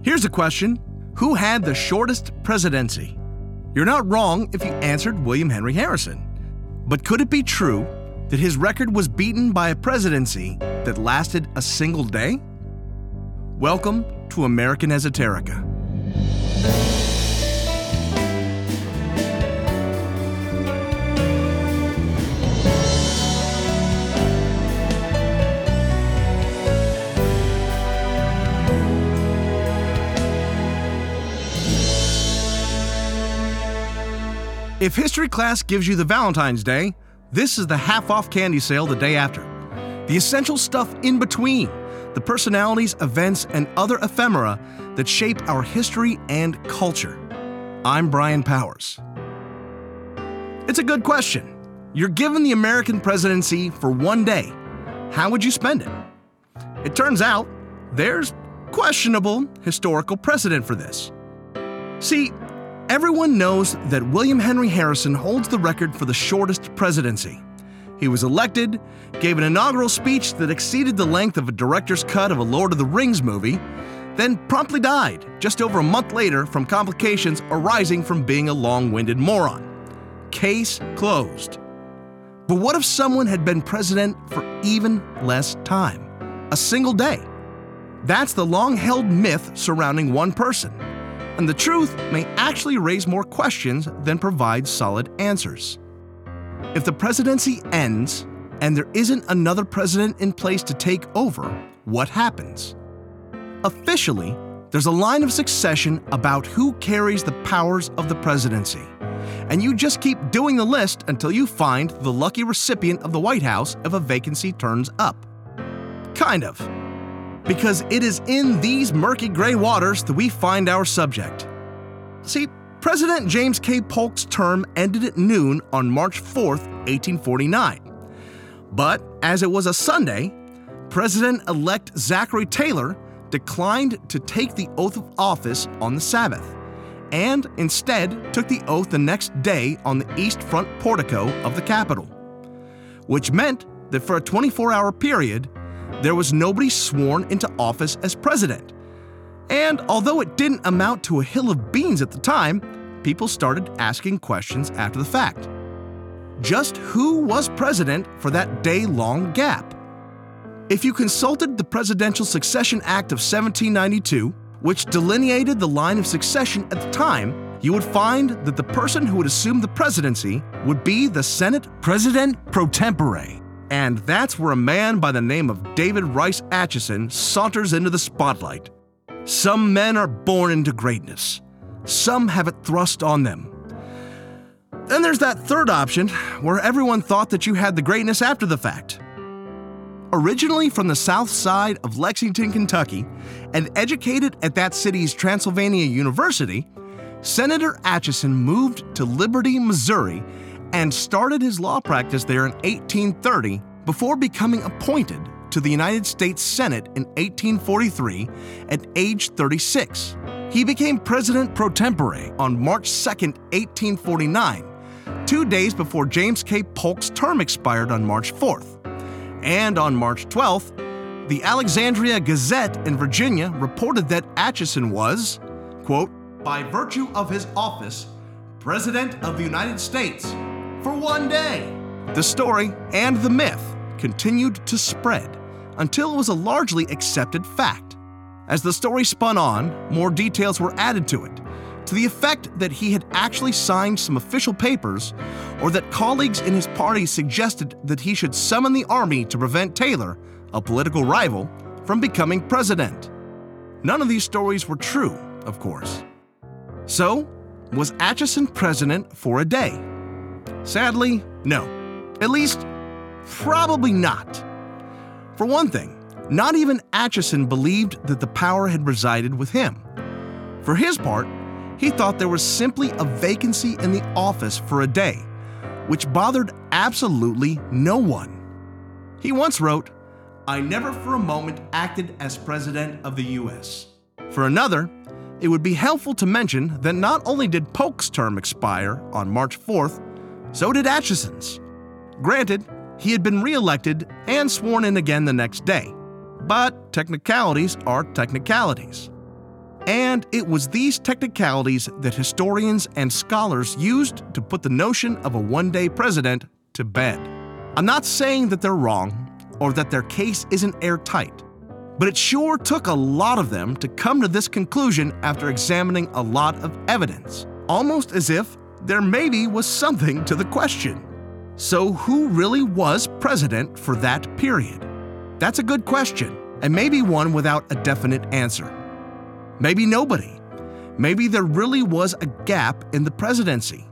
Here's a question Who had the shortest presidency? You're not wrong if you answered William Henry Harrison. But could it be true that his record was beaten by a presidency that lasted a single day? Welcome to American Esoterica. If history class gives you the Valentine's Day, this is the half off candy sale the day after. The essential stuff in between, the personalities, events, and other ephemera that shape our history and culture. I'm Brian Powers. It's a good question. You're given the American presidency for one day. How would you spend it? It turns out there's questionable historical precedent for this. See, Everyone knows that William Henry Harrison holds the record for the shortest presidency. He was elected, gave an inaugural speech that exceeded the length of a director's cut of a Lord of the Rings movie, then promptly died just over a month later from complications arising from being a long winded moron. Case closed. But what if someone had been president for even less time? A single day. That's the long held myth surrounding one person and the truth may actually raise more questions than provide solid answers. If the presidency ends and there isn't another president in place to take over, what happens? Officially, there's a line of succession about who carries the powers of the presidency. And you just keep doing the list until you find the lucky recipient of the White House if a vacancy turns up. Kind of because it is in these murky gray waters that we find our subject. See, President James K. Polk's term ended at noon on March 4, 1849. But as it was a Sunday, President elect Zachary Taylor declined to take the oath of office on the Sabbath, and instead took the oath the next day on the east front portico of the Capitol, which meant that for a 24 hour period, there was nobody sworn into office as president. And although it didn't amount to a hill of beans at the time, people started asking questions after the fact. Just who was president for that day long gap? If you consulted the Presidential Succession Act of 1792, which delineated the line of succession at the time, you would find that the person who would assume the presidency would be the Senate President pro tempore. And that's where a man by the name of David Rice Atchison saunters into the spotlight. Some men are born into greatness, some have it thrust on them. Then there's that third option, where everyone thought that you had the greatness after the fact. Originally from the south side of Lexington, Kentucky, and educated at that city's Transylvania University, Senator Atchison moved to Liberty, Missouri and started his law practice there in 1830 before becoming appointed to the United States Senate in 1843 at age 36. He became president pro tempore on March 2, 1849, two days before James K. Polk's term expired on March 4th. And on March 12th, the Alexandria Gazette in Virginia reported that Atchison was, quote, by virtue of his office, President of the United States for one day. The story and the myth continued to spread until it was a largely accepted fact. As the story spun on, more details were added to it, to the effect that he had actually signed some official papers, or that colleagues in his party suggested that he should summon the army to prevent Taylor, a political rival, from becoming president. None of these stories were true, of course. So, was Atchison president for a day? Sadly, no. At least, probably not. For one thing, not even Atchison believed that the power had resided with him. For his part, he thought there was simply a vacancy in the office for a day, which bothered absolutely no one. He once wrote, I never for a moment acted as President of the US. For another, it would be helpful to mention that not only did Polk's term expire on March 4th, so did Atchison's. Granted, he had been reelected and sworn in again the next day, but technicalities are technicalities. And it was these technicalities that historians and scholars used to put the notion of a one day president to bed. I'm not saying that they're wrong or that their case isn't airtight, but it sure took a lot of them to come to this conclusion after examining a lot of evidence, almost as if there maybe was something to the question. So, who really was president for that period? That's a good question, and maybe one without a definite answer. Maybe nobody. Maybe there really was a gap in the presidency.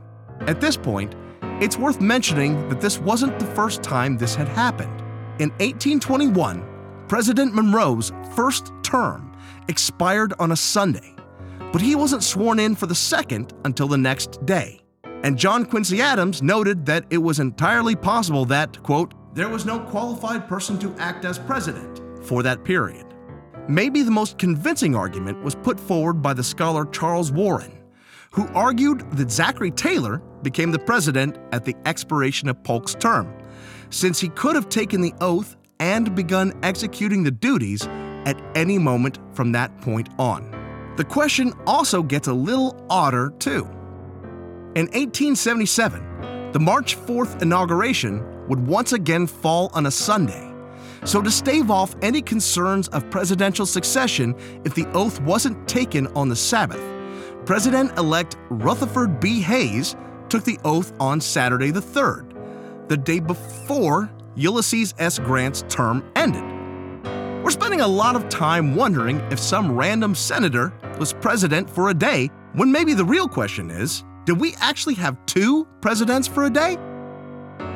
At this point, it's worth mentioning that this wasn't the first time this had happened. In 1821, President Monroe's first term expired on a Sunday, but he wasn't sworn in for the second until the next day. And John Quincy Adams noted that it was entirely possible that, quote, there was no qualified person to act as president for that period. Maybe the most convincing argument was put forward by the scholar Charles Warren, who argued that Zachary Taylor became the president at the expiration of Polk's term, since he could have taken the oath and begun executing the duties at any moment from that point on. The question also gets a little odder, too. In 1877, the March 4th inauguration would once again fall on a Sunday so, to stave off any concerns of presidential succession if the oath wasn't taken on the Sabbath, President elect Rutherford B. Hayes took the oath on Saturday the 3rd, the day before Ulysses S. Grant's term ended. We're spending a lot of time wondering if some random senator was president for a day when maybe the real question is did we actually have two presidents for a day?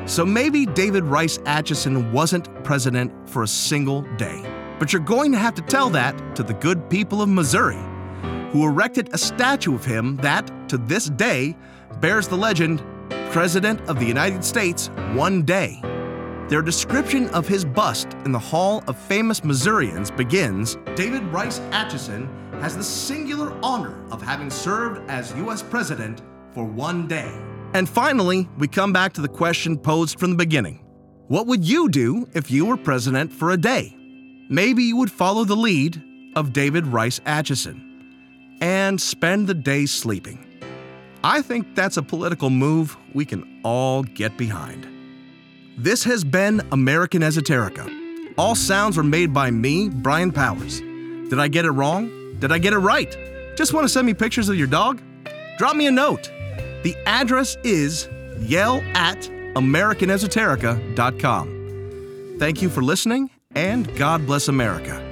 So maybe David Rice Atchison wasn't president for a single day. But you're going to have to tell that to the good people of Missouri, who erected a statue of him that, to this day, bears the legend President of the United States one day. Their description of his bust in the Hall of Famous Missourians begins David Rice Atchison has the singular honor of having served as U.S. President for one day. And finally, we come back to the question posed from the beginning What would you do if you were president for a day? Maybe you would follow the lead of David Rice Atchison and spend the day sleeping. I think that's a political move we can all get behind. This has been American Esoterica. All sounds were made by me, Brian Powers. Did I get it wrong? Did I get it right? Just want to send me pictures of your dog? Drop me a note. The address is yell at AmericanEsoterica.com. Thank you for listening, and God bless America.